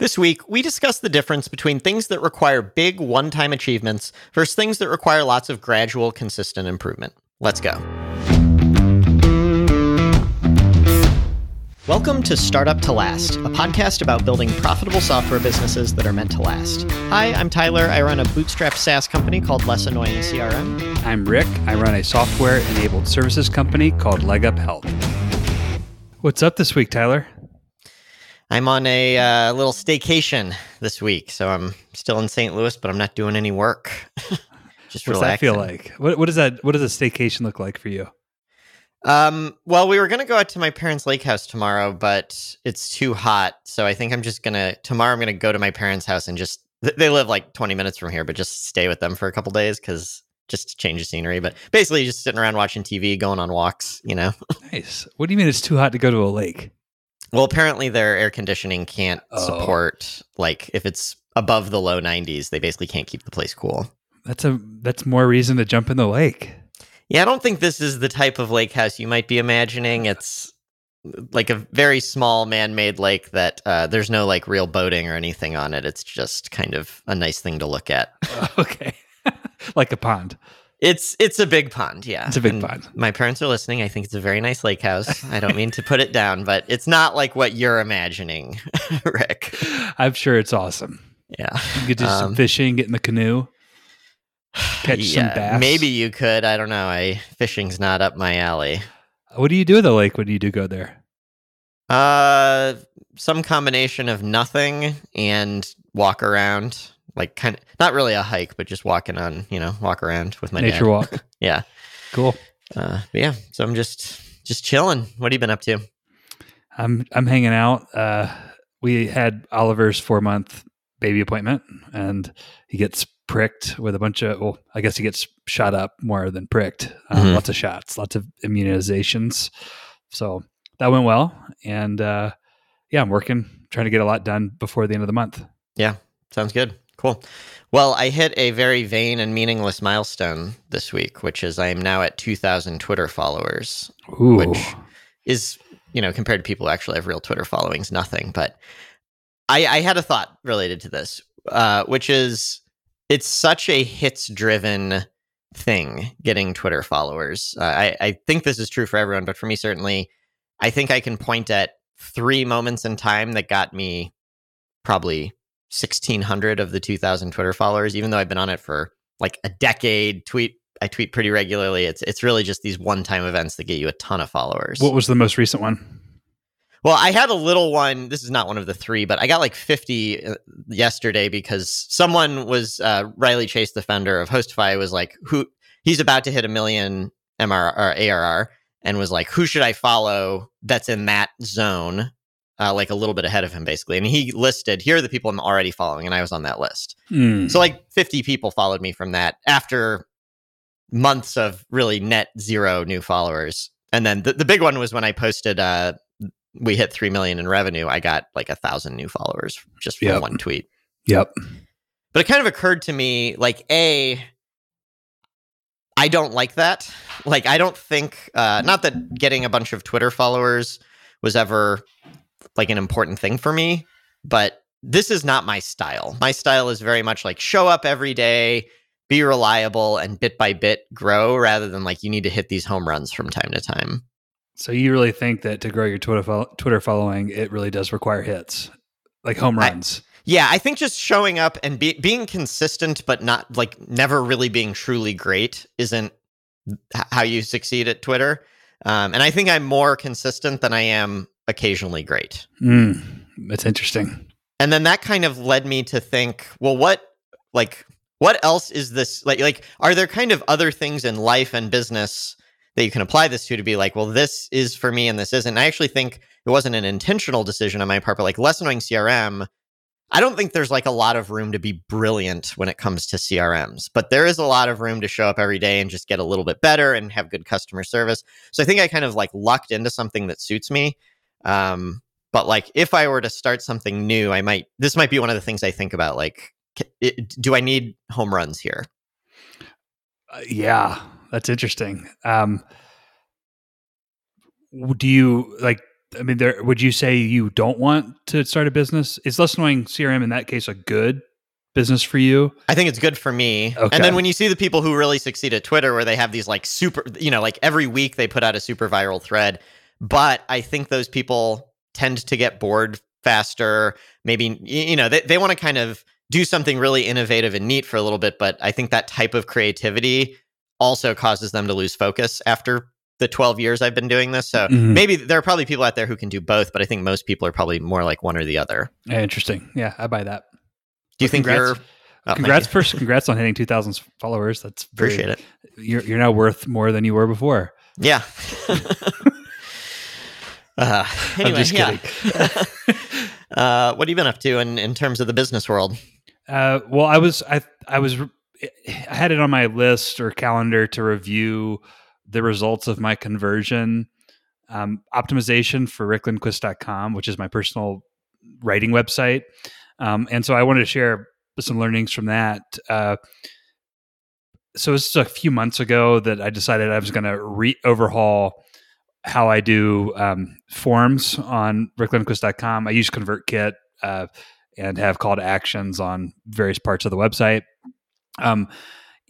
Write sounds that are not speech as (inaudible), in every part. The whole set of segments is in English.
This week, we discuss the difference between things that require big one time achievements versus things that require lots of gradual, consistent improvement. Let's go. Welcome to Startup to Last, a podcast about building profitable software businesses that are meant to last. Hi, I'm Tyler. I run a bootstrap SaaS company called Less Annoying CRM. I'm Rick. I run a software enabled services company called Leg Up Health. What's up this week, Tyler? I'm on a uh, little staycation this week, so I'm still in St. Louis, but I'm not doing any work. (laughs) Just what does that feel like? What, what does that? What does a staycation look like for you? Um, well, we were gonna go out to my parents' lake house tomorrow, but it's too hot, so I think I'm just gonna tomorrow. I'm gonna go to my parents' house and just they live like 20 minutes from here, but just stay with them for a couple days because just change the scenery. But basically, just sitting around watching TV, going on walks. You know. (laughs) nice. What do you mean it's too hot to go to a lake? Well, apparently their air conditioning can't oh. support like if it's above the low 90s, they basically can't keep the place cool. That's a that's more reason to jump in the lake. Yeah, I don't think this is the type of lake house you might be imagining. It's like a very small man-made lake that uh, there's no like real boating or anything on it. It's just kind of a nice thing to look at. (laughs) okay, (laughs) like a pond. It's it's a big pond, yeah. It's a big and pond. My parents are listening. I think it's a very nice lake house. I don't mean to put it down, but it's not like what you're imagining, (laughs) Rick. I'm sure it's awesome. Yeah. You could do um, some fishing, get in the canoe, catch yeah, some bass. Maybe you could. I don't know. I fishing's not up my alley. What do you do at the lake when you do go there? Uh some combination of nothing and walk around like kind of not really a hike, but just walking on, you know, walk around with my nature dad. walk. (laughs) yeah, cool. Uh, yeah, so I'm just just chilling. What have you been up to? I'm I'm hanging out. Uh, we had Oliver's four month baby appointment, and he gets pricked with a bunch of. Well, I guess he gets shot up more than pricked. Um, mm-hmm. Lots of shots, lots of immunizations. So that went well, and uh, yeah, I'm working, trying to get a lot done before the end of the month. Yeah, sounds good. Cool. Well, I hit a very vain and meaningless milestone this week, which is I am now at 2,000 Twitter followers, Ooh. which is, you know, compared to people who actually have real Twitter followings, nothing. But I, I had a thought related to this, uh, which is it's such a hits driven thing getting Twitter followers. Uh, I, I think this is true for everyone, but for me, certainly, I think I can point at three moments in time that got me probably 1600 of the 2000 Twitter followers, even though I've been on it for like a decade. Tweet, I tweet pretty regularly. It's it's really just these one time events that get you a ton of followers. What was the most recent one? Well, I had a little one. This is not one of the three, but I got like 50 uh, yesterday because someone was uh, Riley Chase, the founder of Hostify, was like, "Who? He's about to hit a million MR or ARR." And was like, who should I follow that's in that zone? Uh, like a little bit ahead of him, basically. And he listed, here are the people I'm already following. And I was on that list. Mm. So, like 50 people followed me from that after months of really net zero new followers. And then the, the big one was when I posted, uh, we hit 3 million in revenue. I got like a thousand new followers just from yep. one tweet. Yep. But it kind of occurred to me like, A, I don't like that. Like, I don't think, uh, not that getting a bunch of Twitter followers was ever like an important thing for me, but this is not my style. My style is very much like show up every day, be reliable, and bit by bit grow rather than like you need to hit these home runs from time to time. So you really think that to grow your Twitter fo- Twitter following, it really does require hits, like home runs. I, yeah, I think just showing up and be, being consistent, but not like never really being truly great, isn't how you succeed at Twitter. Um, and I think I'm more consistent than I am occasionally great. Mm, that's interesting. And then that kind of led me to think, well, what like what else is this like like are there kind of other things in life and business that you can apply this to to be like, well, this is for me and this isn't. And I actually think it wasn't an intentional decision on my part, but like less annoying CRM. I don't think there's like a lot of room to be brilliant when it comes to CRMs, but there is a lot of room to show up every day and just get a little bit better and have good customer service. So I think I kind of like lucked into something that suits me. Um, but like if I were to start something new, I might. This might be one of the things I think about. Like, it, do I need home runs here? Uh, yeah, that's interesting. Um, do you like? I mean, there. Would you say you don't want to start a business? Is less annoying CRM in that case a good business for you? I think it's good for me. Okay. And then when you see the people who really succeed at Twitter, where they have these like super, you know, like every week they put out a super viral thread, but I think those people tend to get bored faster. Maybe you know they they want to kind of do something really innovative and neat for a little bit, but I think that type of creativity also causes them to lose focus after the 12 years I've been doing this. So Mhm. maybe there are probably people out there who can do both, but I think most people are probably more like one or the other. Yeah, interesting. Yeah, I buy that. Do you Well, think congrats. you're? oh, congrats first. Congrats on hitting two thousand followers. That's very, Appreciate it. You're you're now worth more than you were before. Yeah. (laughs) (laughs) uh, anyway, just yeah. kidding. (laughs) uh, what have you been up to in, in terms of the business world? Uh, well, I was I I was I had it on my list or calendar to review the results of my conversion um, optimization for ricklindquist.com, which is my personal writing website. Um, and so I wanted to share some learnings from that. Uh, so is a few months ago that I decided I was going to re overhaul how I do um, forms on ricklindquist.com. I use ConvertKit uh, and have call to actions on various parts of the website. Um,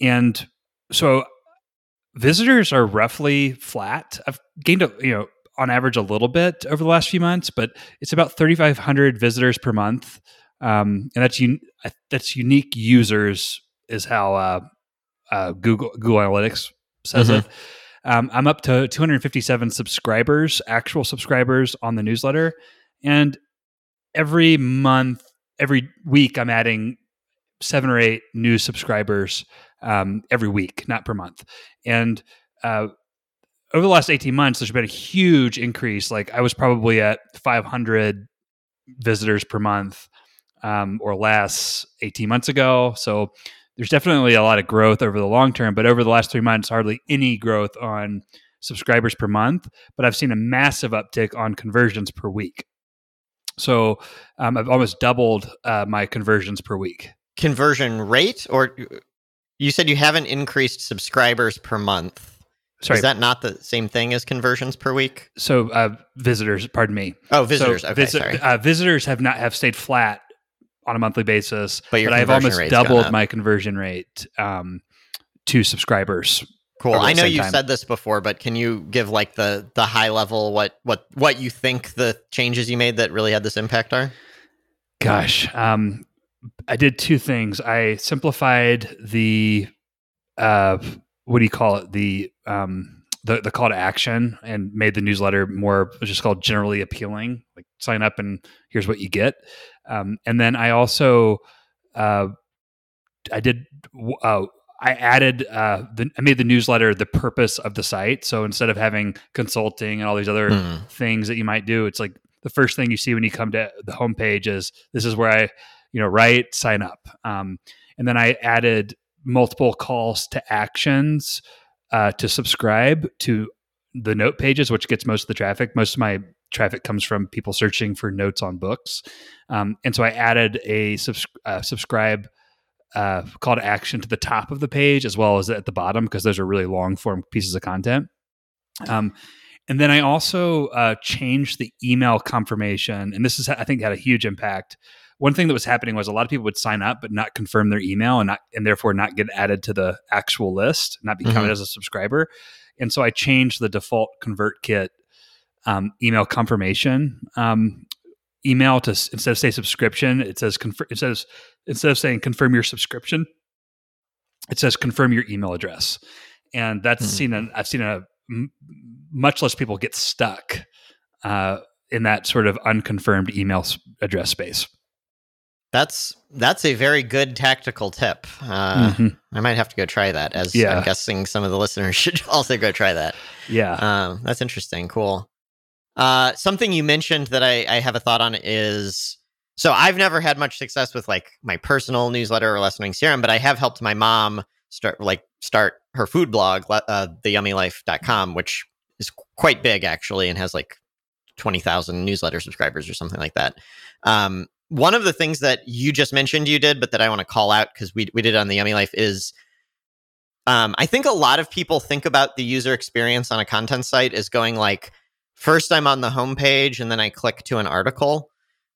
and so visitors are roughly flat. I've gained a, you know on average a little bit over the last few months, but it's about 3,500 visitors per month, um, and that's un- that's unique users is how uh, uh, Google Google Analytics says Mhm. it. Um, I'm up to 257 subscribers, actual subscribers on the newsletter, and every month, every week, I'm adding seven or eight new subscribers um, every week, not per month. And uh, over the last 18 months, there's been a huge increase. Like I was probably at 500 visitors per month um, or less 18 months ago. So there's definitely a lot of growth over the long term, but over the last three months, hardly any growth on subscribers per month. But I've seen a massive uptick on conversions per week. So um, I've almost doubled uh, my conversions per week. Conversion rate, or you said you haven't increased subscribers per month. Sorry, Is that not the same thing as conversions per week? so uh, visitors. Pardon me. Oh, visitors. So okay, visi- sorry. Uh, visitors have not have stayed flat on a monthly basis, But your I've almost doubled my conversion rate um, to subscribers. Cool. I know you time. said this before, but can you give like the the high level what what what you think the changes you made that really had this impact are? Gosh, um, I did two things. I simplified the uh, what do you call it? The um, the the call to action and made the newsletter more just called generally appealing. Like sign up and here's what you get. Um, and then I also uh, I did uh, I added uh, the, I made the newsletter the purpose of the site. So instead of having consulting and all these other Hmm. things that you might do. It's like the first thing you see when you come to the homepage is this is where I, you know, write, sign up. Um, and then I added multiple calls to actions uh, to subscribe to the note pages, which gets most of the traffic. Most of my traffic comes from people searching for notes on books. Um, and so I added a subs- uh, subscribe uh, call to action to the top of the page as well as at the bottom because those are really long form pieces of content. Um, and then I also uh, changed the email confirmation, and this is I think had a huge impact. One thing that was happening was a lot of people would sign up but not confirm their email and not and therefore not get added to the actual list, not be counted Mhm. as a subscriber. And so I changed the default ConvertKit um, email confirmation um, email to instead of say subscription, it says confirm. It says instead of saying confirm your subscription, it says confirm your email address, and that's Hmm. seen. An, I've seen a m- much less people get stuck uh, in that sort of unconfirmed email address space. That's that's a very good tactical tip. Uh, Mhm. I might have to go try that. As Yeah. I'm guessing some of the listeners (laughs) should also go try that. Yeah. Um, that's interesting. Cool. Uh, something you mentioned that I, I have a thought on is so I've never had much success with like my personal newsletter or Less Annoying CRM, but I have helped my mom start like start her food blog, uh, theyummylife.com, which is quite big actually and has like 20,000 newsletter subscribers or something like that. Um, one of the things that you just mentioned you did, but that I want to call out because we, we did on the Yummy Life is um, I think a lot of people think about the user experience on a content site as going like first I'm on the homepage and then I click to an article.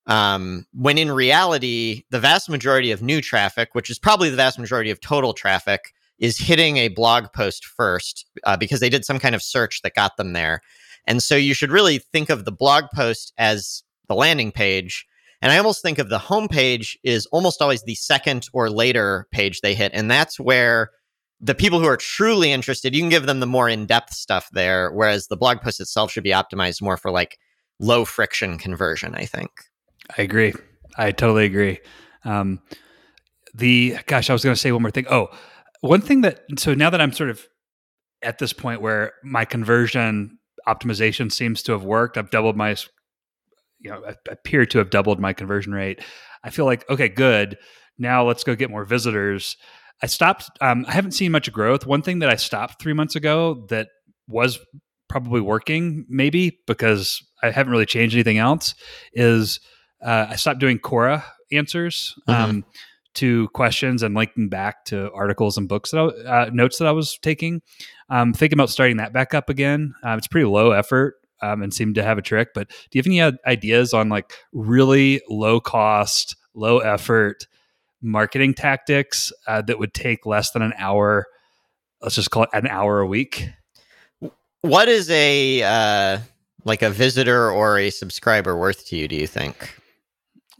Um, when in reality, the vast majority of new traffic, which is probably the vast majority of total traffic, is hitting a blog post first uh, because they did some kind of search that got them there. And so you should really think of the blog post as the landing page. And I almost think of the homepage is almost always the second or later page they hit. And that's where the people who are truly interested, you can give them the more in depth stuff there. Whereas the blog post itself should be optimized more for like low friction conversion, I think. I agree. I totally agree. Um, the gosh, I was going to say one more thing. Oh, one thing that so now that I'm sort of at this point where my conversion optimization seems to have worked, I've doubled my you know I appear to have doubled my conversion rate. I feel like okay, good. Now let's go get more visitors. I stopped. Um, I haven't seen much growth. One thing that I stopped three months ago that was probably working, maybe because I haven't really changed anything else, is uh, I stopped doing Quora answers. Mm-hmm. Um, to questions and linking back to articles and books that I, uh, notes that I was taking. Um, thinking about starting that back up again. Um, it's pretty low effort um, and seemed to have a trick. But do you have any ideas on like really low cost, low effort marketing tactics uh, that would take less than an hour? Let's just call it an hour a week. What is a uh, like a visitor or a subscriber worth to you? Do you think?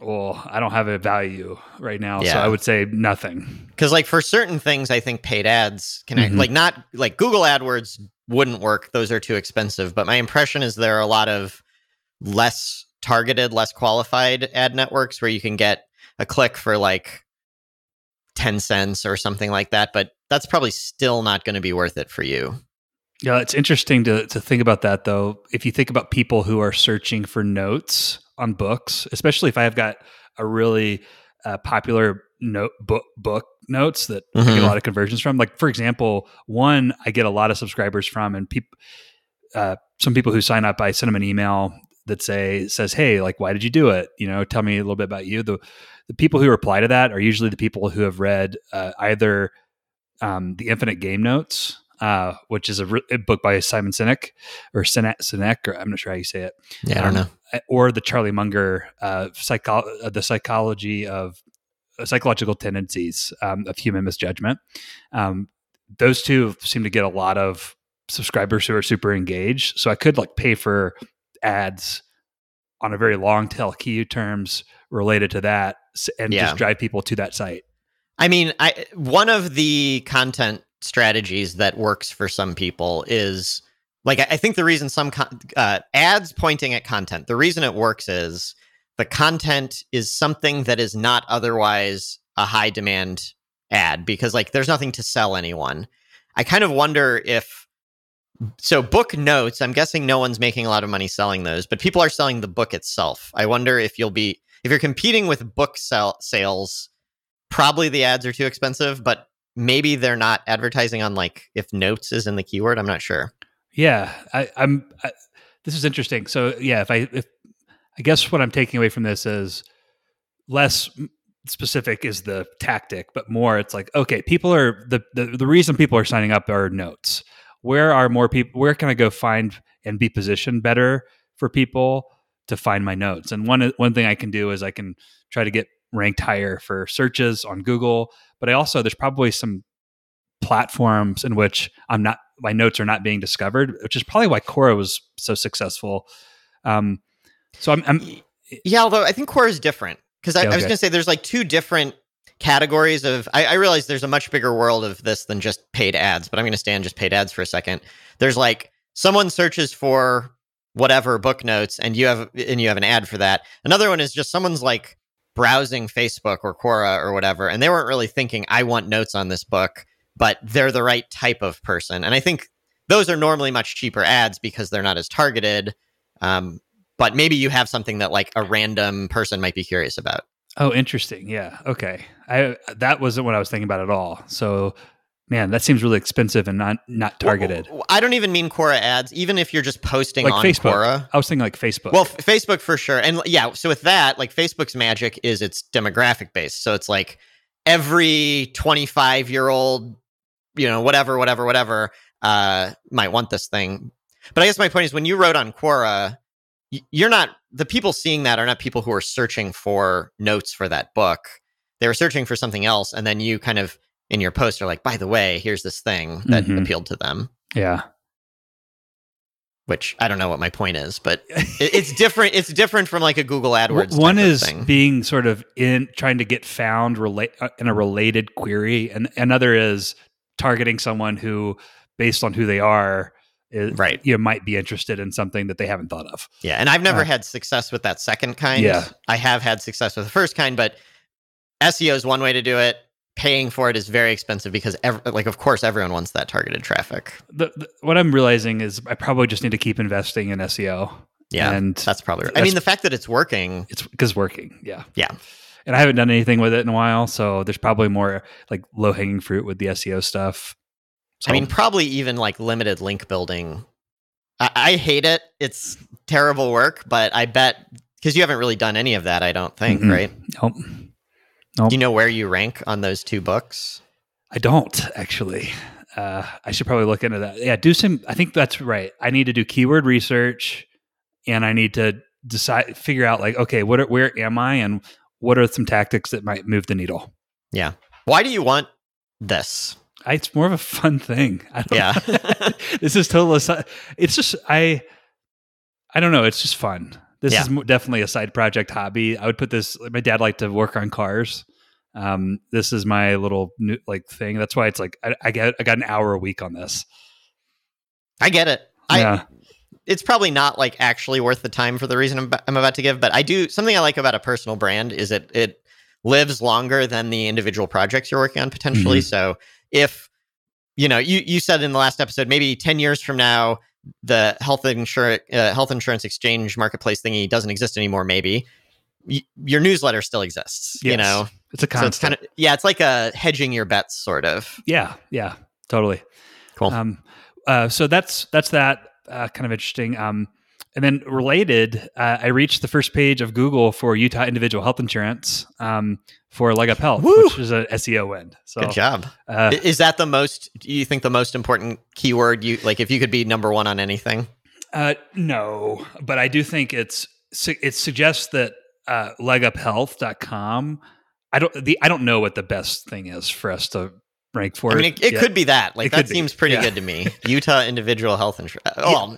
well, I don't have a value right now, yeah. so I would say nothing. Because like for certain things, I think paid ads can mm-hmm. like not like Google AdWords wouldn't work; those are too expensive. But my impression is there are a lot of less targeted, less qualified ad networks where you can get a click for like ten cents or something like that. But that's probably still not going to be worth it for you. Yeah, it's interesting to to think about that though. If you think about people who are searching for notes on books, especially if I've got a really uh, popular note book book notes that mm-hmm. I get a mm-hmm. lot of conversions from. Like for example, one I get a lot of subscribers from, and people, uh, some people who sign up, I send them an email that say says, "Hey, like, why did you do it? You know, tell me a little bit about you." The the people who reply to that are usually the people who have read uh, either um, the Infinite Game Notes uh, which is a, re- a, book by Simon Sinek or Sinek, Sinek, or I'm not sure how you say it. Yeah, I don't um, know. Or the Charlie Munger, uh, psycho- uh, the psychology of uh, psychological tendencies um, of human misjudgment. Um, those two seem to get a lot of subscribers who are super engaged. So I could like pay for ads on a very long tail key terms related to that and yeah. just drive people to that site. I mean, I one of the content strategies that works for some people is like I think the reason some con- uh, ads pointing at content, the reason it works is the content is something that is not otherwise a high demand ad because like there's nothing to sell anyone. I kind of wonder if so book notes, I'm guessing no one's making a lot of money selling those, but people are selling the book itself. I wonder if you'll be if you're competing with book sell- sales, probably the ads are too expensive, but maybe they're not advertising on like if notes is in the keyword. I'm not sure. Yeah, I, am this is interesting. So yeah, if I if I guess what I'm taking away from this is less specific is the tactic, but more it's like okay, people are the the, the reason people are signing up are notes. Where are more people? Where can I go find and be positioned better for people to find my notes? And one one thing I can do is I can try to get ranked higher for searches on Google. But I also there's probably some platforms in which I'm not my notes are not being discovered, which is probably why Quora was so successful. Um, so I'm, I'm, yeah, although I think Quora is different because I, okay. I, was going to say there's like two different categories of. I, I realize there's a much bigger world of this than just paid ads, but I'm going to stand just paid ads for a second. There's like someone searches for whatever book notes and you have and you have an ad for that. Another one is just someone's like browsing Facebook or Quora or whatever, and they weren't really thinking, I want notes on this book, but they're the right type of person. And I think those are normally much cheaper ads because they're not as targeted. Um, but maybe you have something that like a random person might be curious about. Oh, interesting. Yeah. Okay. I that wasn't what I was thinking about at all. So Man, that seems really expensive and not not targeted. Well, I don't even mean Quora ads. Even if you're just posting like on Facebook. Quora, I was thinking like Facebook. Well, f- Facebook for sure, and yeah. So with that, like Facebook's magic is it's demographic based. So it's like every 25 year old, you know, whatever, whatever, whatever, uh, might want this thing. But I guess my point is when you wrote on Quora, you're not the people seeing that are not people who are searching for notes for that book. They were searching for something else, and then you kind of in your post are like, by the way, here's this thing that Mhm. appealed to them. Yeah. Which I don't know what my point is, but (laughs) it, it's different. It's different from like a Google AdWords. One is being sort of in trying to get found relate uh, in a related query, and another is targeting someone who, based on who they are, is, Right. you know, might be interested in something that they haven't thought of. Yeah, and I've never Uh, had success with that second kind. Yeah. I have had success with the first kind, but SEO is one way to do it. Paying for it is very expensive because, ev- like, of course, everyone wants that targeted traffic. The, the, what I'm realizing is I probably just need to keep investing in SEO. Yeah, and that's probably right. I mean, the fact that it's working. it's because working. Yeah, Yeah. And I haven't done anything with it in a while, so there's probably more like low hanging fruit with the SEO stuff. So, I mean, probably even like limited link building. I, I hate it. It's terrible work, but I bet because you haven't really done any of that. I don't think, Mm-mm. right? nope. Do you know where you rank on those two books? I don't actually. Uh, I should probably look into that. Yeah, do some. I think that's right. I need to do keyword research, and I need to decide, figure out like, okay, what, are, where am I, and what are some tactics that might move the needle. Yeah. Why do you want this? I, it's more of a fun thing. I don't, Yeah. (laughs) this is total. It's just I. I don't know. It's just fun. This Yeah. is definitely a side project hobby. I would put this. My dad liked to work on cars. Um, this is my little new, like thing. That's why it's like I, I get I got an hour a week on this. I get it. I, yeah, it's probably not like actually worth the time for the reason I'm, I'm about to give, but I do something I like about a personal brand is it it lives longer than the individual projects you're working on potentially. So if you know, you you said in the last episode, maybe ten years from now, the health insurance uh, health insurance exchange marketplace thingy doesn't exist anymore. Maybe y- your newsletter still exists. You know, it's a so it's kind of yeah, it's like a hedging your bets sort of. yeah, yeah, totally. Cool. Um, uh, so that's that's that uh, kind of interesting. Um, and then related, uh, I reached the first page of Google for Utah individual health insurance um, for Leg Up Health, Woo! which is an SEO win. So Good job. Uh, Is that the most? Do you think the most important keyword? You like if you could be number one on anything? Uh, no, but I do think it's it suggests that uh, leguphealth.com. I don't the I don't know what the best thing is for us to rank for. I mean, it, it could be that. Like It that could be, seems pretty yeah. good to me. Utah individual health insurance. Yeah,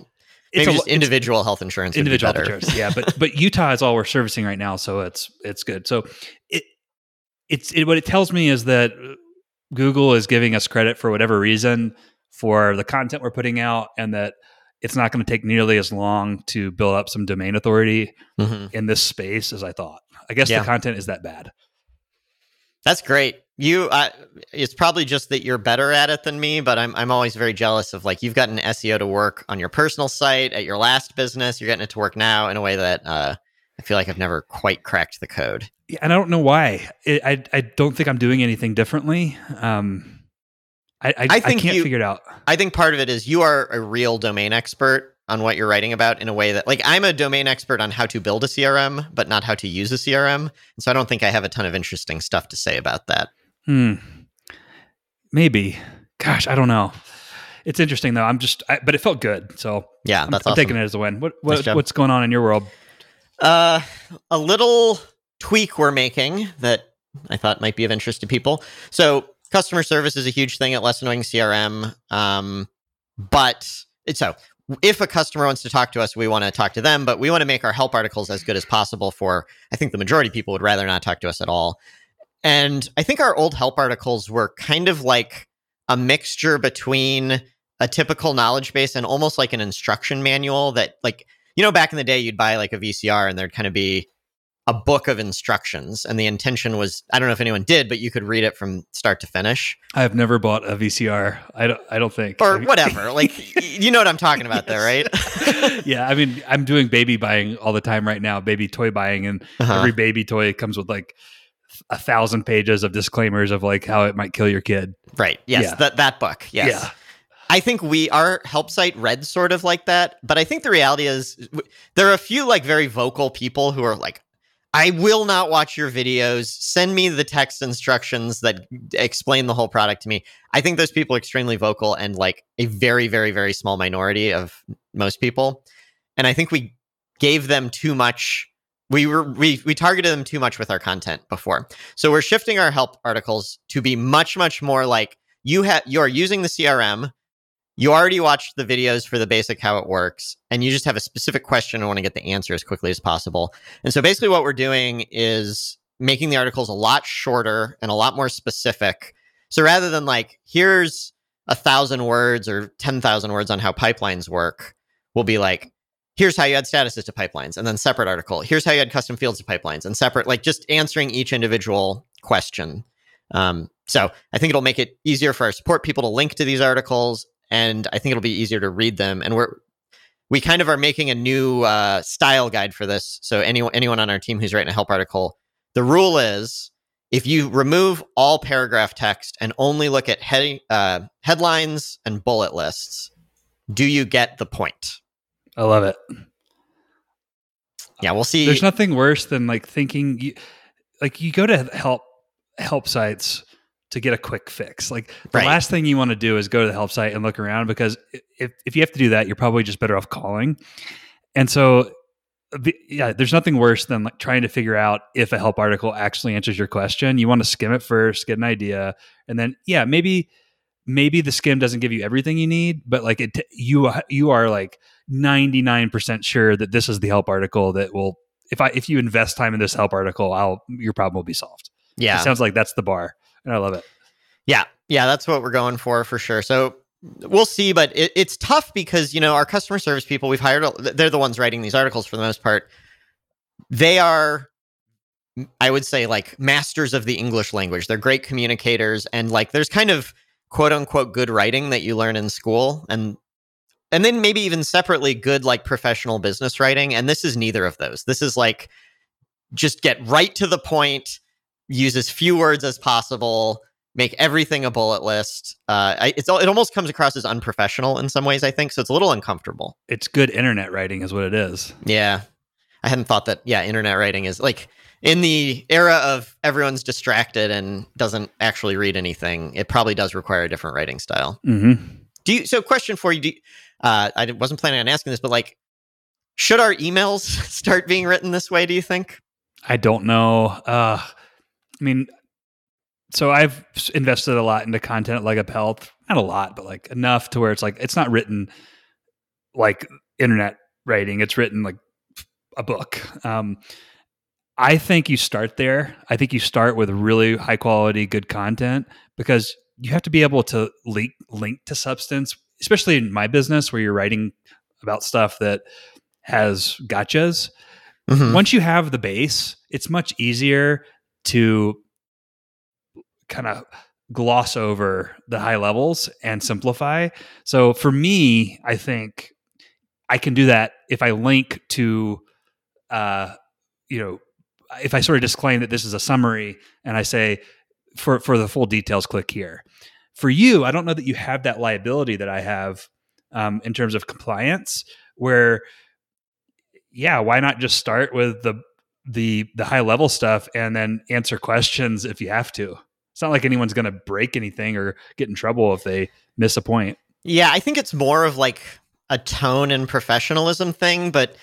Well, It's maybe a- just it's individual health insurance. would be individual better. insurance. Yeah, but but Utah is all we're servicing right now, so it's it's good. So it it's it, what it tells me is that Google is giving us credit for whatever reason for the content we're putting out, and that it's not going to take nearly as long to build up some domain authority Mhm. in this space as I thought. I guess Yeah. the content is that bad. That's great. You, uh, it's probably just that you're better at it than me, but I'm I'm always very jealous of like you've gotten SEO to work on your personal site at your last business. You're getting it to work now in a way that uh, I feel like I've never quite cracked the code. Yeah, and I don't know why. It, I I don't think I'm doing anything differently. Um, I I, I I, think can't you- figure it out. I think part of it is you are a real domain expert on what you're writing about in a way that like I'm a domain expert on how to build a CRM, but not how to use a CRM. And so I don't think I have a ton of interesting stuff to say about that. Hmm. Maybe. Gosh, I don't know. It's interesting though. I'm just, I, but it felt good, so Yeah, I'm, that's I'm awesome. taking it as a win. What, what job. what's going on in your world? Uh, a little tweak we're making that I thought might be of interest to people. So customer service is a huge thing at Less Annoying CRM. Um, but it's so if a customer wants to talk to us, we want to talk to them, but we want to make our help articles as good as possible for I think the majority of people would rather not talk to us at all. And I think our old help articles were kind of like a mixture between a typical knowledge base and almost like an instruction manual that like you know back in the day you'd buy like a VCR and there'd kind of be a book of instructions and the intention was I don't know if anyone did but you could read it from start to finish I have never bought a VCR. I don't. I don't think. or (laughs) whatever like you know what I'm talking about there right (laughs) (laughs) yeah, I mean, I'm doing baby buying all the time right now. Baby toy buying, and Uh-huh. every baby toy comes with like a thousand pages of disclaimers of like how it might kill your kid. right yes Yeah. that that book yes Yeah. I think we our help site read sort of like that, but I think the reality is there are a few like very vocal people who are like, I will not watch your videos. Send me the text instructions that explain the whole product to me. I think those people are extremely vocal and like a very, very, very small minority of most people. And I think we gave them too much. We were we we targeted them too much with our content before. So we're shifting our help articles to be much, much more like you have you're using the CRM you already watched the videos for the basic how it works and you just have a specific question and want to get the answer as quickly as possible and so basically what we're doing is making the articles a lot shorter and a lot more specific so rather than like here's a thousand words or 10,000 words on how pipelines work we'll be like here's how you add statuses to pipelines and then separate article here's how you add custom fields to pipelines and separate like just answering each individual question um, so i think it'll make it easier for our support people to link to these articles and I think it'll be easier to read them. And we're we kind of are making a new uh, style guide for this. So anyone anyone on our team who's writing a help article, the rule is if you remove all paragraph text and only look at head, uh, headlines and bullet lists, do you get the point? I love it. Yeah, we'll see. There's nothing worse than like thinking you, like you go to help help sites to get a quick fix. Like the right. last thing you want to do is go to the help site and look around because if, if you have to do that, you're probably just better off calling. And so, yeah, there's nothing worse than like trying to figure out if a help article actually answers your question. You want to skim it first, get an idea, and then yeah, maybe maybe the skim doesn't give you everything you need, but like it, you you are like 99% sure that this is the help article that will if I if you invest time in this help article, I'll your problem will be solved. Yeah, it sounds like that's the bar and I love it. Yeah, yeah, that's what we're going for for sure. So we'll see, but it, it's tough because you know our customer service people we've hired they're the ones writing these articles for the most part. They are, I would say, like masters of the English language. They're great communicators, and like there's kind of quote unquote good writing that you learn in school, and and then maybe even separately good like professional business writing. And this is neither of those. This is like just get right to the point use as few words as possible, make everything a bullet list. Uh, I, it's it almost comes across as unprofessional in some ways. I think so. It's a little uncomfortable. It's good internet writing, is what it is. Yeah, I hadn't thought that. Yeah, internet writing is like in the era of everyone's distracted and doesn't actually read anything. It probably does require a different writing style. Mm-hmm. Do you? So, question for you. Do you, uh, I wasn't planning on asking this, but like, should our emails (laughs) start being written this way? Do you think? I don't know. Uh, I mean, so I've invested a lot into content Leg Up Health, not a lot, but like enough to where it's like it's not written like internet writing. It's written like a book. Um, I think you start there. I think you start with really high quality, good content because you have to be able to link link to substance, especially in my business where you're writing about stuff that has gotchas. Mm-hmm. Once you have the base, it's much easier to kind of gloss over the high levels and simplify. So for me, I think I can do that if I link to, uh, you know, if I sort of disclaim that this is a summary and I say for for the full details, click here. For you, I don't know that you have that liability that I have um, in terms of compliance. Where, yeah, why not just start with the the the high level stuff and then answer questions if you have to. It's not like anyone's going to break anything or get in trouble if they miss a point. Yeah, I think it's more of like a tone and professionalism thing, but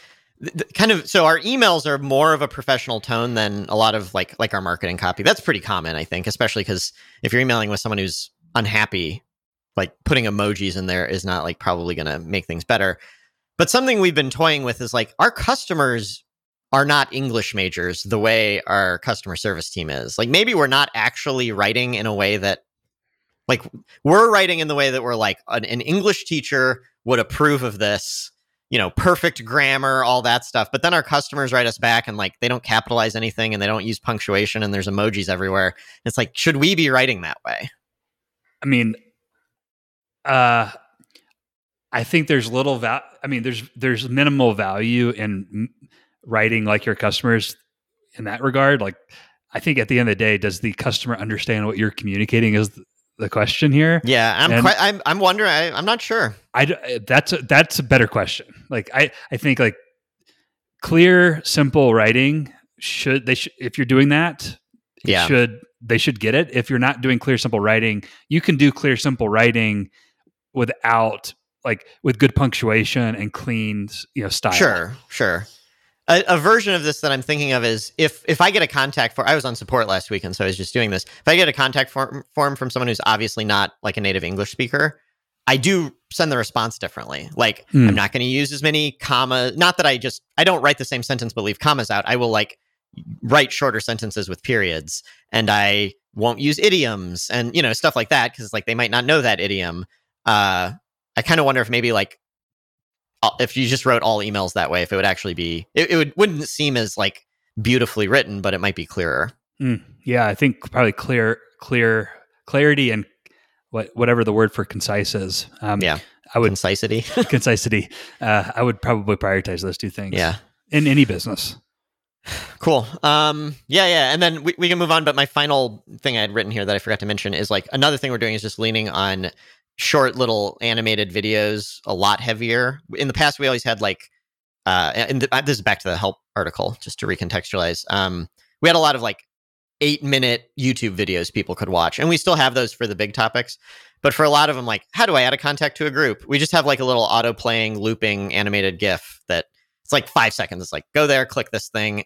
kind of so our emails are more of a professional tone than a lot of like like our marketing copy. That's pretty common, I think, especially because if you're emailing with someone who's unhappy, like putting emojis in there is not like probably going to make things better. But something we've been toying with is like our customers are not English majors the way our customer service team is. Like maybe we're not actually writing in a way that like we're writing in the way that we're like an, an, English teacher would approve of this, you know, perfect grammar, all that stuff. But then our customers write us back and like they don't capitalize anything and they don't use punctuation and there's emojis everywhere. It's like should we be writing that way? I mean, uh I think there's little value. I mean, there's there's minimal value in writing like your customers in that regard like i think at the end of the day does the customer understand what you're communicating is the question here yeah i'm quite, I'm, I'm wondering I, i'm not sure i that's a, that's a better question like i i think like clear simple writing should they should if you're doing that, it Yeah. should they should get it. If you're not doing clear simple writing, you can do clear simple writing without like with good punctuation and clean you know style. Sure, sure. A, a version of this that I'm thinking of is if if I get a contact for I was on support last week and so I was just doing this. If I get a contact form, form from someone who's obviously not like a native English speaker, I do send the response differently. Like Hmm. I'm not going to use as many commas. Not that I just I don't write the same sentence but leave commas out. I will like write shorter sentences with periods, and I won't use idioms and you know stuff like that because like they might not know that idiom. Uh, I kind of wonder if maybe like if you just wrote all emails that way, if it would actually be, it, it would wouldn't seem as like beautifully written, but it might be clearer. Mm, yeah, I think probably clear, clear, clarity, and what whatever the word for concise is. Um, Yeah. I would Concisity. (laughs) concisity. Uh, I would probably prioritize those two things. yeah. in any business. Cool. Um, yeah, yeah. And then we, we can move on. But my final thing I had written here that I forgot to mention is like another thing we're doing is just leaning on short little animated videos a lot heavier. In the past, we always had like, uh, and th- this is back to the help article just to recontextualize. Um, we had a lot of like eight minute YouTube videos people could watch, and we still have those for the big topics. But for a lot of them, like, how do I add a contact to a group? We just have like a little auto playing, looping animated GIF that it's like five seconds. It's like, go there, click this thing,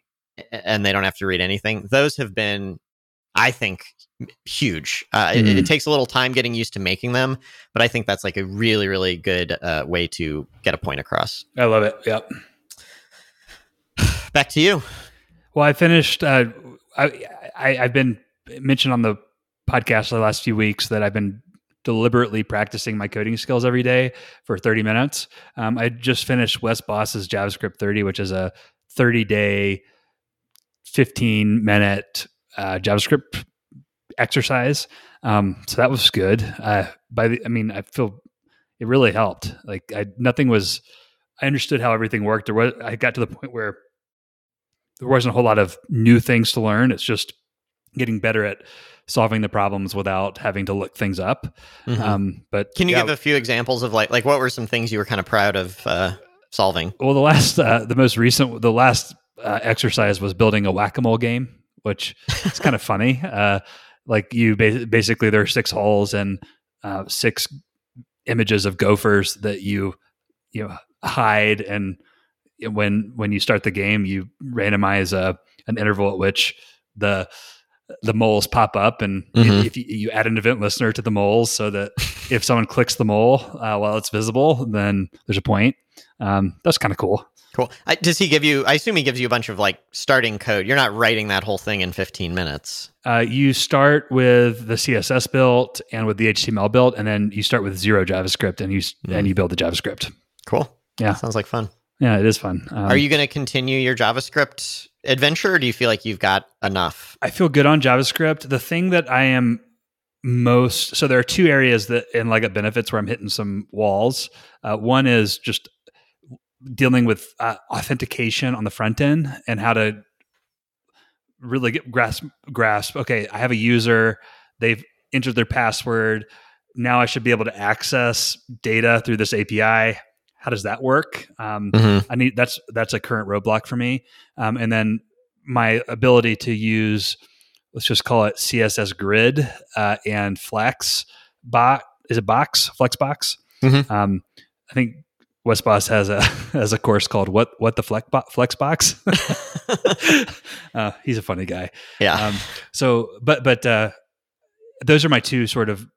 and they don't have to read anything. Those have been, I think, huge. Uh, it, it Mm. takes a little time getting used to making them, but I think that's like a really, really good uh, way to get a point across. I love it. Yep. (sighs) Back to you. Well, I finished. Uh, I, I I've been mentioned on the podcast the last few weeks that I've been deliberately practicing my coding skills every day for 30 minutes. Um, I just finished Wes Bos's JavaScript 30, which is a 30 day, 15 minute uh, JavaScript exercise. Um, so that was good. Uh, by the, I mean, I feel it really helped. Like I, nothing was. I understood how everything worked. There was. I got to the point where there wasn't a whole lot of new things to learn. It's just getting better at solving the problems without having to look things up. Mhm. Um, but Can you yeah, give a few examples of like like what were some things you were kind of proud of uh, solving? well, the last, uh, the most recent, the last uh, exercise was building a whack a mole game, which is kind of (laughs) funny. Uh, like you ba- basically there are six holes and uh, six images of gophers that you you know hide and when when you start the game you randomize a an interval at which the the moles pop up and Mhm. if you, you add an event listener to the moles so that if someone clicks the mole uh, while it's visible then there's a point um, that's kind of cool Cool. I, does he give you? I assume he gives you a bunch of like starting code. You're not writing that whole thing in 15 minutes. uh, you start with the css built and with the html built and then you start with zero javascript and you Mm. and you build the javascript Cool. Yeah. Sounds like fun. yeah it is fun um, Are you going to continue your JavaScript adventure, or do you feel like you've got enough? I feel good on JavaScript. The thing that I am most so there are two areas that in Leg Up Benefits where I'm hitting some walls. Uh, one is just dealing with uh, authentication on the front end and how to really get grasp grasp. Okay, I have a user. They've entered their password. Now I should be able to access data through this API. How does that work? Um, I need that's that's a current roadblock for me. Um, and then my ability to use let's just call it CSS Grid uh, and Flex bot is it Box Flexbox. Mhm. Um, I think Wes Bos has a (laughs) has a course called what what the Flex Flexbox. (laughs) uh, he's a funny guy. yeah. Um, so, but but uh, those are my two sort of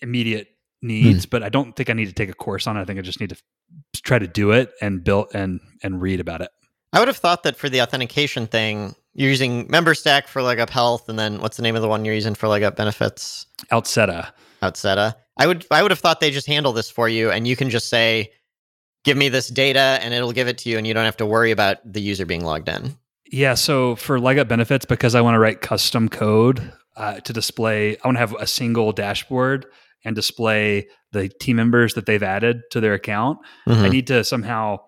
immediate needs. But I don't think I need to take a course on it. I think I just need to f- try to do it and build and and read about it. I would have thought that for the authentication thing, you're using MemberStack for leg up health, and then what's the name of the one you're using for leg up benefits? Outseta. Outseta. I would I would have thought they just handle this for you, and you can just say, "Give me this data," and it'll give it to you, and you don't have to worry about the user being logged in. Yeah. So for leg up benefits, because I want to write custom code uh, to display, I want to have a single dashboard and display the team members that they've added to their account. I Mhm. need to somehow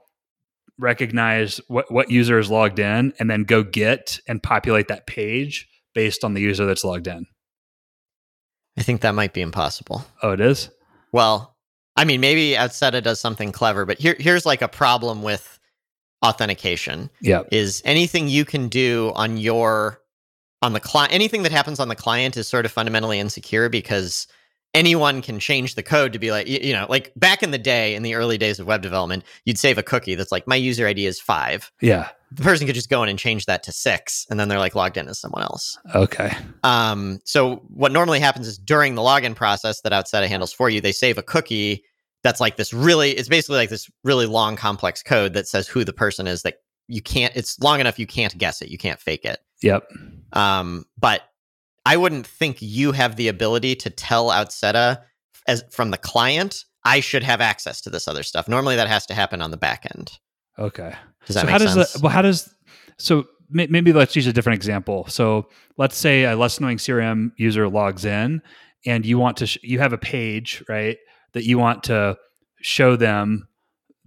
recognize what, what user is logged in and then go get and populate that page based on the user that's logged in. I think that might be impossible. Oh, it is? Well, I mean, maybe Outseta does something clever, but here here's like a problem with authentication Yeah. is anything you can do on your on the client anything that happens on the client is sort of fundamentally insecure because anyone can change the code to be like y- you know like back in the day in the early days of web development you'd save a cookie that's like my user id is 5 Yeah. the person could just go in and change that to 6 and then they're like logged in as someone else Okay. um, so what normally happens is during the login process that Outseta handles for you, they save a cookie that's like this really it's basically like this really long complex code that says who the person is that you can't it's long enough you can't guess it, you can't fake it. Yep. Um, but I wouldn't think you have the ability to tell Outseta as from the client, I should have access to this other stuff. Normally that has to happen on the back end. Okay. Does that so make how does sense? that? Well, how does? So may- maybe let's use a different example. So let's say a Less Annoying CRM user logs in, and you want to sh- you have a page right that you want to show them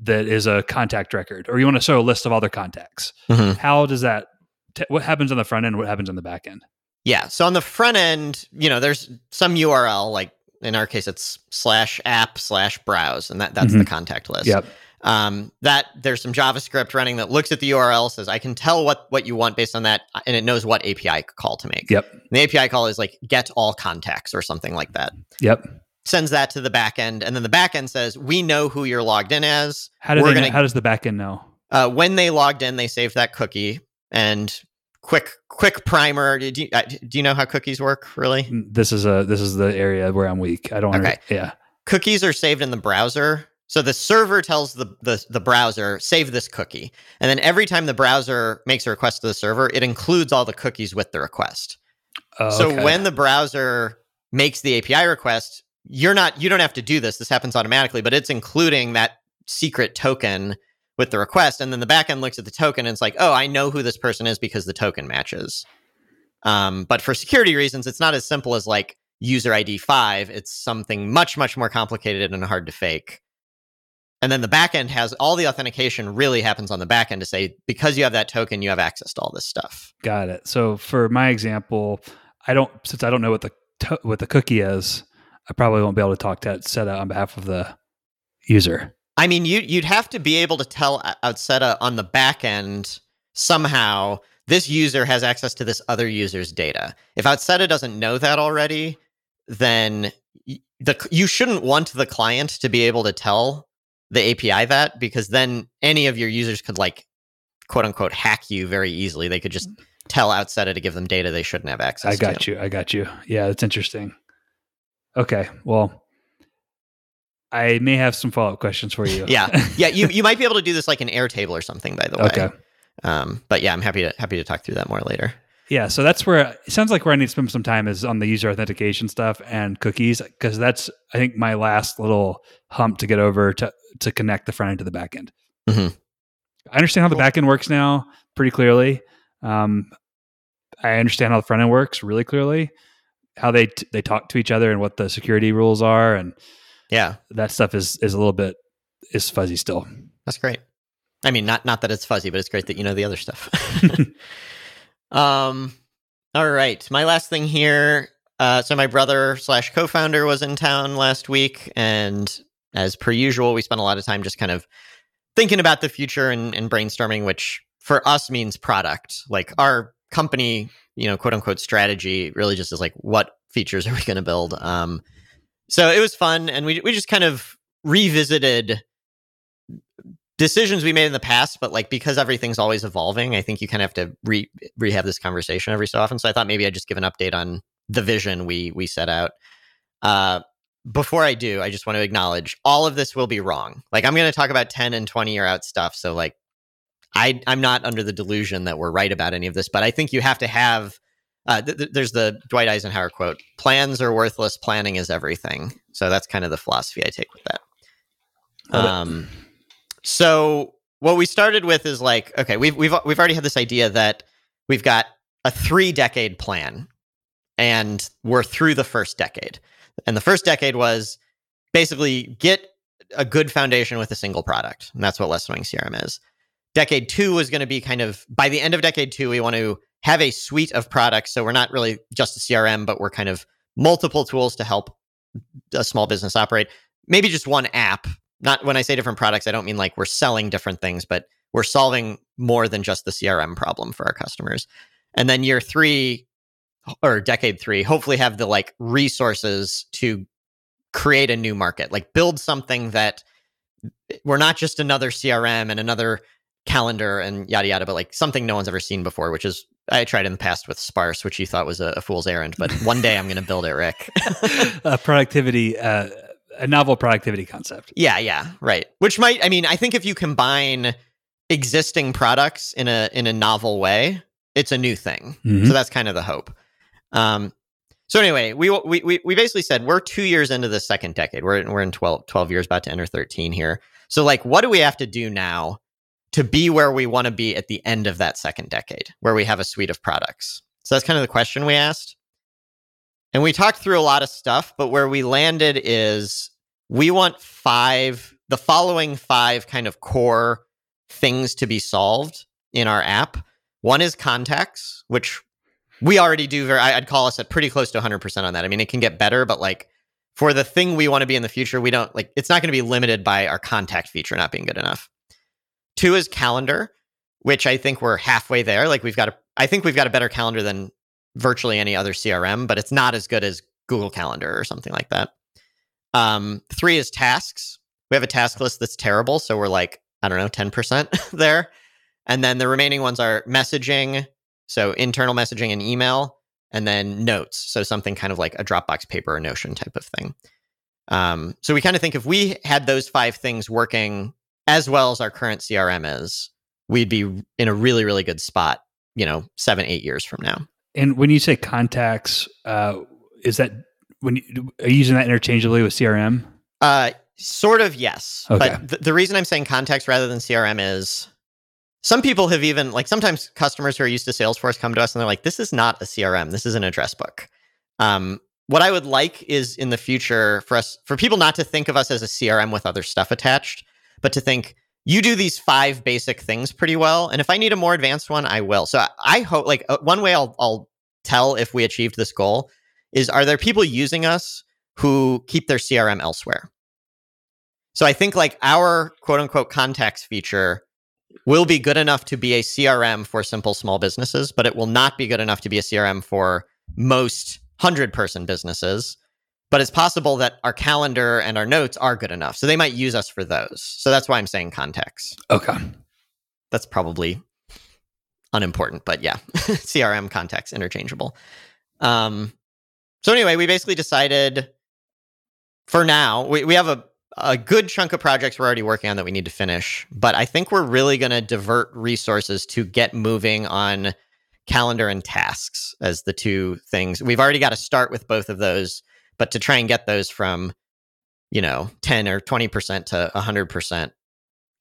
that is a contact record, or you want to show a list of all their contacts. Mhm. How does that? T- what happens on the front end? What happens on the back end? Yeah. So on the front end, you know, there's some URL, like in our case, it's slash app slash browse, and that, that's the contact list. Yep. Um, that there's some JavaScript running that looks at the URL, says I can tell what what you want based on that, and it knows what API call to make. Yep. And the API call is like get all contacts or something like that. Yep. Sends that to the back end, and then the back end says we know who you're logged in as. How do We're they? gonna- how does the back end know? Uh, when they logged in, they saved that cookie and quick quick primer. Do you, uh, do you know how cookies work? Really? Mm, This is a this is the area where I'm weak. I don't. Okay. Under, yeah. cookies are saved in the browser. So the server tells the, the the browser save this cookie, and then every time the browser makes a request to the server, it includes all the cookies with the request. Oh, So okay. when the browser makes the API request, you're not you don't have to do this. This happens automatically, but it's including that secret token with the request, and then the backend looks at the token and it's like, oh, I know who this person is because the token matches. Um, but for security reasons, it's not as simple as like user ID five. It's something much much more complicated and hard to fake. And then the backend has all the authentication really happens on the backend to say because you have that token, you have access to all this stuff. Got it. So for my example, I don't since I don't know what the to- what the cookie is, I probably won't be able to talk to Seta on behalf of the user. I mean, you you'd have to be able to tell uh, O- Outseta on the back end somehow this user has access to this other user's data. If Outseta doesn't know that already, then the you shouldn't want the client to be able to tell the API that because then any of your users could like quote unquote hack you very easily. They could just mm. tell Outseta to give them data they shouldn't have access to. I to. got you. I got you. Yeah, that's interesting. Okay. Well, I may have some follow up questions for you. Yeah. (laughs) Yeah, you, you might be able to do this like an Airtable or something, by the way. okay. Um, but yeah, I'm happy to happy to talk through that more later. Yeah, so that's where it sounds like where I need to spend some time is on the user authentication stuff and cookies because that's I think my last little hump to get over to to connect the front end to the back end. Mhm. I understand how the Cool. back end works now pretty clearly. Um, I understand how the front end works really clearly, how they t- they talk to each other and what the security rules are, and Yeah, that stuff is is a little bit is fuzzy still. that's great. I mean, not not that it's fuzzy, but it's great that you know the other stuff. (laughs) um, all right. My last thing here. Uh, so my brother slash co-founder was in town last week, and as per usual, we spent a lot of time just kind of thinking about the future and, and brainstorming, which for us means product. Like our company, you know, quote unquote strategy really just is like, what features are we going to build? Um, so it was fun, and we we just kind of revisited decisions we made in the past, but like because everything's always evolving, I think you kind of have to re rehab this conversation every so often. So I thought maybe I'd just give an update on the vision we we set out. Uh, before I do, I just want to acknowledge all of this will be wrong. Like I'm going to talk about 10 and 20 year out stuff. So like I I'm not under the delusion that we're right about any of this, but I think you have to have uh, th- th- there's the Dwight Eisenhower quote: "Plans are worthless. Planning is everything." So that's kind of the philosophy I take with that. Um, so what we started with is like, okay, we've we've we've already had this idea that we've got a three decade plan, and we're through the first decade. And the first decade was basically get a good foundation with a single product, and that's what Less Annoying CRM is. Decade two was going to be kind of by the end of decade two, we want to have a suite of products. So we're not really just a CRM, but we're kind of multiple tools to help a small business operate. Maybe just one app. Not when I say different products, I don't mean like we're selling different things, but we're solving more than just the CRM problem for our customers. And then year three or decade three, hopefully have the like resources to create a new market, like build something that we're not just another CRM and another calendar and yada yada, but like something no one's ever seen before, which is I tried in the past with Sparse, which you thought was a, a fool's errand, but one day I'm going to build it, Rick. (laughs) a productivity, uh, a novel productivity concept. Yeah, yeah, right. Which might, I mean, I think if you combine existing products in a in a novel way, it's a new thing. Mm-hmm. So that's kind of the hope. Um, so anyway, we, we we basically said we're two years into the second decade. We're we're in 12, 12 years, about to enter thirteen here. So like, what do we have to do now to be where we want to be at the end of that second decade, where we have a suite of products? So that's kind of the question we asked. And we talked through a lot of stuff, but where we landed is we want five, the following five kind of core things to be solved in our app. One is contacts, which we already do very i'd call us at pretty close to 100% on that i mean it can get better but like for the thing we want to be in the future we don't like it's not going to be limited by our contact feature not being good enough two is calendar which i think we're halfway there like we've got a i think we've got a better calendar than virtually any other crm but it's not as good as google calendar or something like that um three is tasks we have a task list that's terrible so we're like i don't know 10% (laughs) there and then the remaining ones are messaging so internal messaging and email, and then notes. So something kind of like a Dropbox paper or Notion type of thing. Um, so we kind of think if we had those five things working as well as our current CRM is, we'd be in a really, really good spot, you know, seven, eight years from now. And when you say contacts, uh, is that when you, are you using that interchangeably with CRM? Uh, sort of, yes. Okay. But th- the reason I'm saying contacts rather than CRM is some people have even like sometimes customers who are used to Salesforce come to us and they're like, "This is not a CRM. This is an address book." Um, what I would like is in the future for us for people not to think of us as a CRM with other stuff attached, but to think you do these five basic things pretty well, and if I need a more advanced one, I will. So I hope like uh, one way I'll, I'll tell if we achieved this goal is are there people using us who keep their CRM elsewhere? So I think like our quote unquote contacts feature will be good enough to be a CRM for simple small businesses, but it will not be good enough to be a CRM for most 100 person businesses. But it's possible that our calendar and our notes are good enough. So they might use us for those. So that's why I'm saying contacts. Okay. That's probably unimportant, but yeah, (laughs) CRM contacts interchangeable. Um, so anyway, we basically decided for now, we, we have a a good chunk of projects we're already working on that we need to finish, but I think we're really going to divert resources to get moving on calendar and tasks as the two things. We've already got to start with both of those, but to try and get those from, you know, 10 or 20% to 100%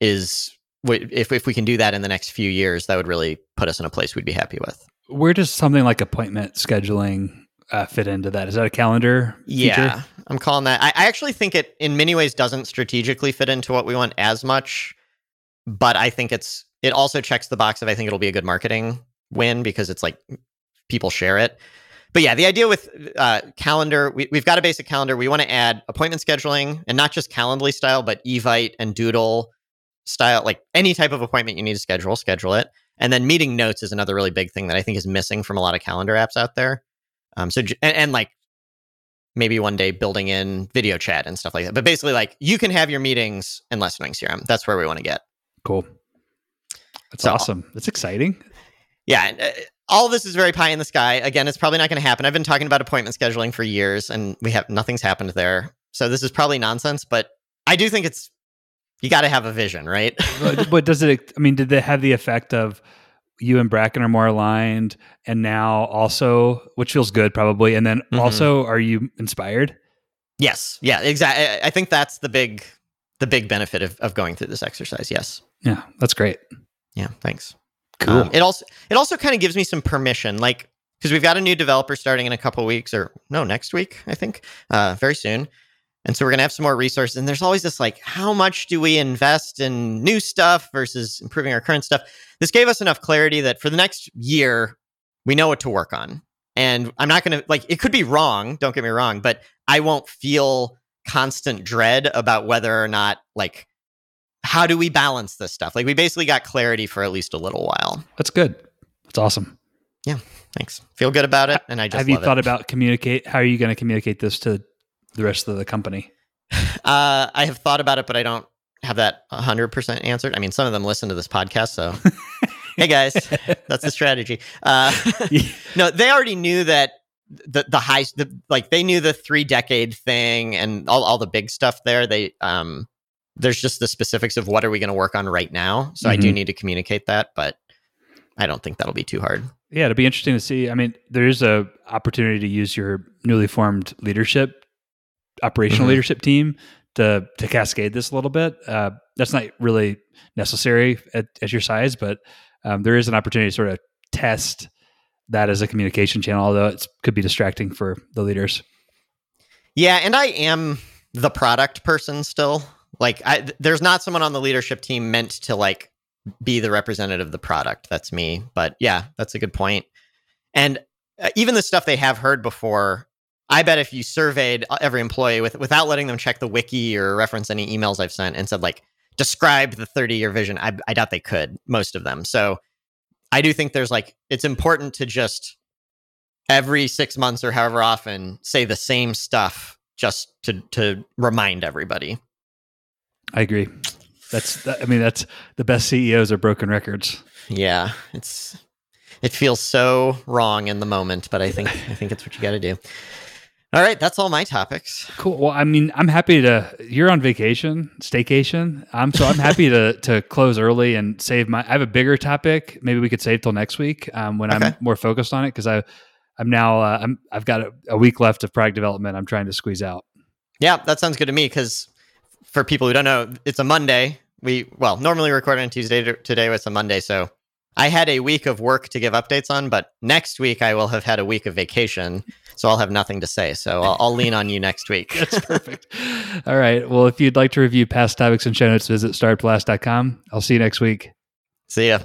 is if if we can do that in the next few years, that would really put us in a place we'd be happy with. Where does something like appointment scheduling uh, fit into that? Is that a calendar? Yeah, I'm calling that. I, I actually think it, in many ways, doesn't strategically fit into what we want as much, but I think it's it also checks the box of I think it'll be a good marketing win because it's like people share it. But yeah, the idea with uh, calendar, we, we've got a basic calendar. We want to add appointment scheduling and not just Calendly style, but Evite and Doodle style, like any type of appointment you need to schedule, schedule it. And then meeting notes is another really big thing that I think is missing from a lot of calendar apps out there. Um, so and, and like maybe one day building in video chat and stuff like that. But basically, like you can have your meetings in Less Annoying CRM. That's where we want to get. Cool. That's so, awesome. That's exciting. Yeah. All of this is very pie in the sky. Again, it's probably not going to happen. I've been talking about appointment scheduling for years and we have nothing's happened there. So this is probably nonsense, but I do think it's you got to have a vision, right? (laughs) but, but does it I mean, did they have the effect of you and Bracken are more aligned, and now also, which feels good probably, and then mm-hmm. also, are you inspired? Yes, yeah, exactly. I think that's the big, the big benefit of, of going through this exercise. Yes. Yeah, that's great. Yeah, thanks. Cool. Um, it also it also kind of gives me some permission, like because we've got a new developer starting in a couple weeks, or no, next week, I think, uh, very soon. And so we're going to have some more resources. And there's always this like, how much do we invest in new stuff versus improving our current stuff? This gave us enough clarity that for the next year, we know what to work on. And I'm not going to like, it could be wrong. Don't get me wrong, but I won't feel constant dread about whether or not like how do we balance this stuff? Like we basically got clarity for at least a little while. That's good. That's awesome. Yeah, thanks. Feel good about it, and I just have you thought it. about communicate? How are you going to communicate this to the rest of the company? (laughs) Uh, I have thought about it, but I don't have that 100% answered. I mean, some of them listen to this podcast, so (laughs) hey guys, that's the strategy. Uh, (laughs) no, they already knew that the the high the, like they knew the three decade thing and all, all the big stuff there. They um there's just the specifics of what are we going to work on right now. So I do Mhm. need to communicate that, but I don't think that'll be too hard. yeah, it'll be interesting to see. I mean, there is a opportunity to use your newly formed leadership, operational Mhm. leadership team to to cascade this a little bit. Uh, that's not really necessary at, at your size, but um, there is an opportunity to sort of test that as a communication channel. Although it could be distracting for the leaders. Yeah, and I am the product person still. Like I there's not someone on the leadership team meant to like be the representative of the product. That's me. But yeah, that's a good point. And uh, even the stuff they have heard before, I bet if you surveyed uh, every employee with without letting them check the wiki or reference any emails I've sent and said like describe the 30 year vision, I, I doubt they could most of them. So I do think there's like it's important to just every six months or however often say the same stuff just to to remind everybody. I agree. That's that, I mean that's the best CEOs are broken records. Yeah, it's it feels so wrong in the moment, but I think I think it's what you got to do. All right, that's all my topics. Cool. Well, I mean, I'm happy to. You're on vacation, staycation. I'm so I'm happy to to close early and save my. I have a bigger topic. Maybe we could save till next week um, when Okay. I'm more focused on it because I, I'm now. Uh, I'm. I've got a, a week left of product development. I'm trying to squeeze out. Yeah, that sounds good to me because for people who don't know, it's a Monday. We well normally record on Tuesday. Today was a Monday, so I had a week of work to give updates on. But next week I will have had a week of vacation, so I'll have nothing to say. So I'll, I'll lean on you next week. (laughs) That's (laughs) perfect. All right. Well, if you'd like to review past topics and show notes, visit startblast.com. I'll see you next week. See ya.